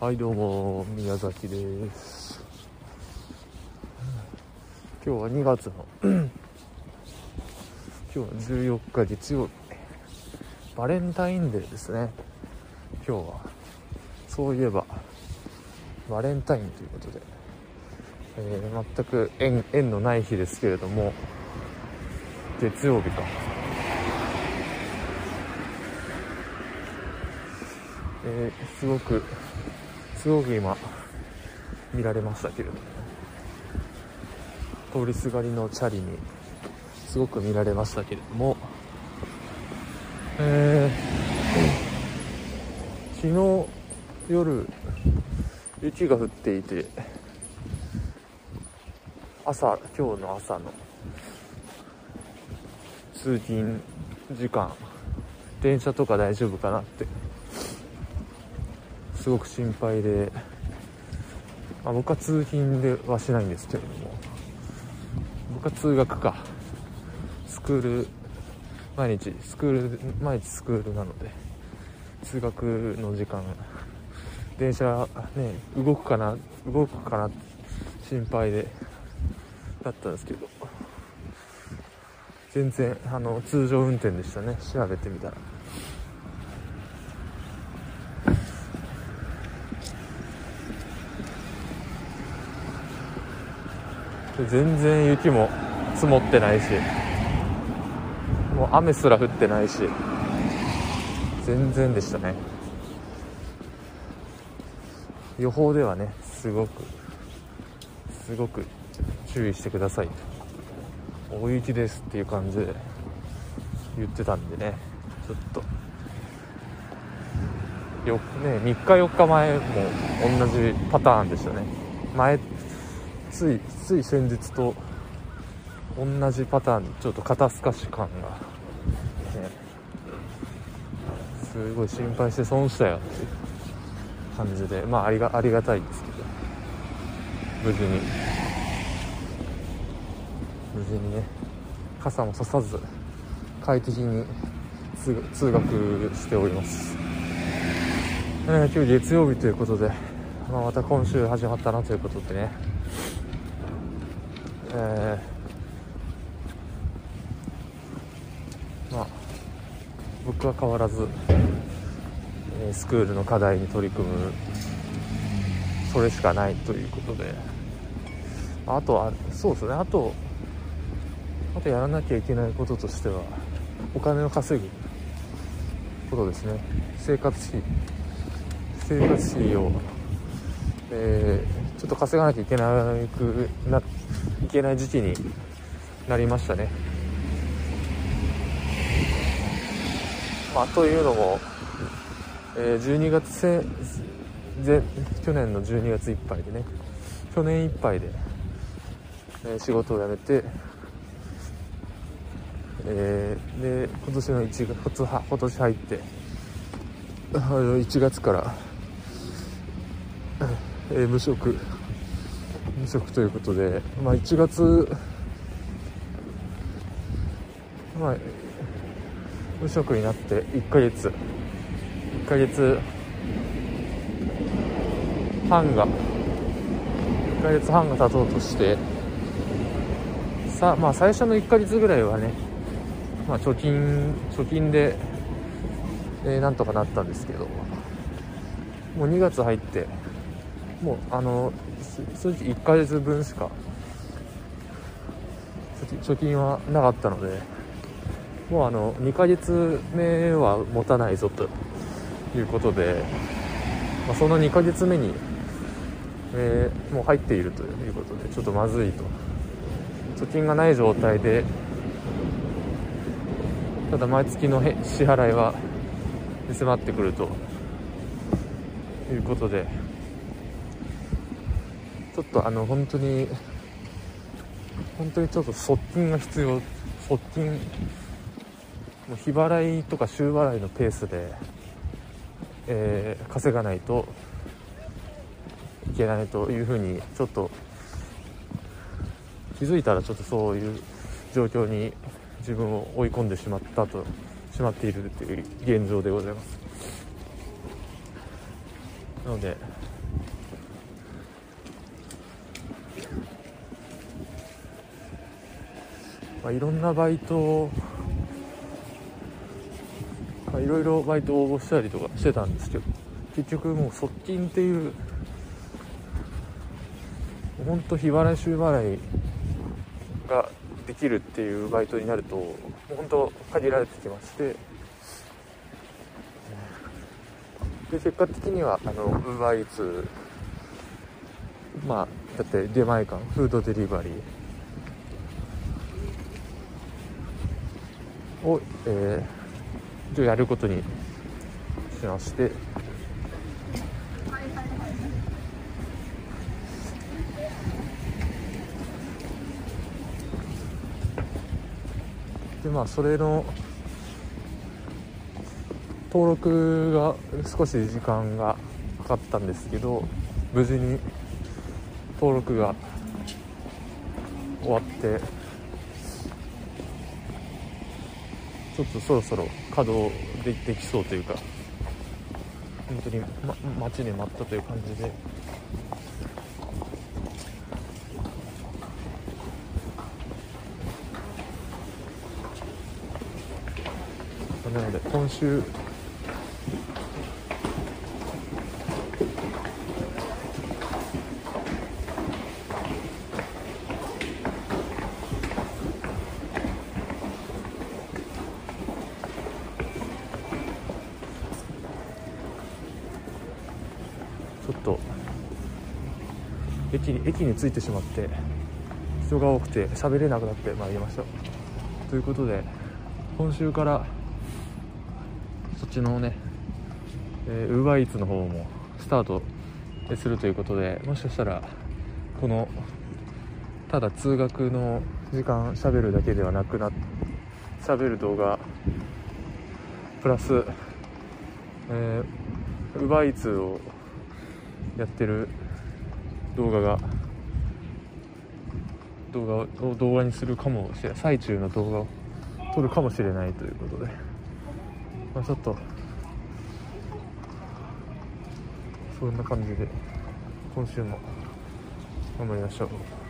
はいどうも宮崎です。今日は2月の 今日は14日月曜日。バレンタインデーですね。今日は。そういえばバレンタインということで、えー全く縁縁のない日ですけれども月曜日か。えーすごくすごく今見られましたけれども通りすがりのチャリにすごく見られましたけれどもえー昨日夜雪が降っていて朝今日の朝の通勤時間電車とか大丈夫かなって。すごく心配で、まあ、僕は通勤ではしないんですけれども。僕は通学か。スクール毎日スクール毎日スクールなので通学の時間電車ね動くかな動くかなって心配で。だったんですけど。全然あの通常運転でしたね。調べてみたら。全然雪も積もってないし。もう雨すら降ってないし。全然でしたね。予報ではねすごくすごく注意してください。と大雪ですっていう感じで言ってたんでね。ちょっと。よね3日4日前も同じパターンでしたね。前ついつい先日と同じパターンちょっと肩透かし感が、ね、すごい心配して損したよっていう感じでまあありがありがたいんですけど。無事に無事にね傘もささず快適に通学しております、えー今日月曜日ということで、まあ、また今週始まったなということでね。えーまあ僕は変わらず、えースクールの課題に取り組むそれしかないということで。あとはそうですね。あとあとやらなきゃいけないこととしてはお金を稼ぐことですね。生活費。生活費を、えーちょっと稼がなきゃいけなくないけない時期になりましたね。まあ、というのも、えー12月せぜ去年の12月いっぱいでね。去年いっぱいで、えー仕事を辞めて、えーで今年の1月は今年入ってあの1月から、えー無職無職ということで、まあ、1月、まあ、無職になって1ヶ月1ヶ月半が1ヶ月半が経とうとしてさまあ最初の1ヶ月ぐらいはね、まあ、貯金貯金で、えーなんとかなったんですけど。もう2月入ってもうあの正直1ヶ月分しか貯金貯金はなかったのでもうあの2ヶ月目は持たないぞということで、まあ、その2ヶ月目に、えーもう入っているということでちょっとまずいと。貯金がない状態でただ毎月の支払いは迫ってくるということで。ちょっとあの本当に本当にちょっと側近が必要側近もう日払いとか週払いのペースで、えー稼がないといけないというふうにちょっと気づいたらちょっとそういう状況に自分を追い込んでしまったとしまっているという現状でございます。なのでまあ、いろんなバイトを、まあ、いろいろバイト応募したりとかしてたんですけど結局もう側近っていう本当日払い週払いきるっていうバイトになると本当限られてきまして。で結果的にはあのウーバーイーツまあだって出前館フードデリバリー。を、えー、やることにしまして。でまあそれの登録が少し時間がかかったんですけど無事に登録が終わってちょっとそろそろ稼働でできそうというか本当に、ま、待ちに待ったという感じで。なので今週ちょっと駅に駅に着いてしまって人が多くて喋れなくなってまいりました。ということで今週からそっちのね。ウーバーイーツの方もスタートするということでもしかしたらこのただ通学の時間喋るだけではなくな喋る動画プラス、えー、ウーバーイーツをやってる動画が動画を動画にするかもしれない最中の動画を撮るかもしれないということで、まあ、ちょっとそんな感じで今週も頑張りましょう。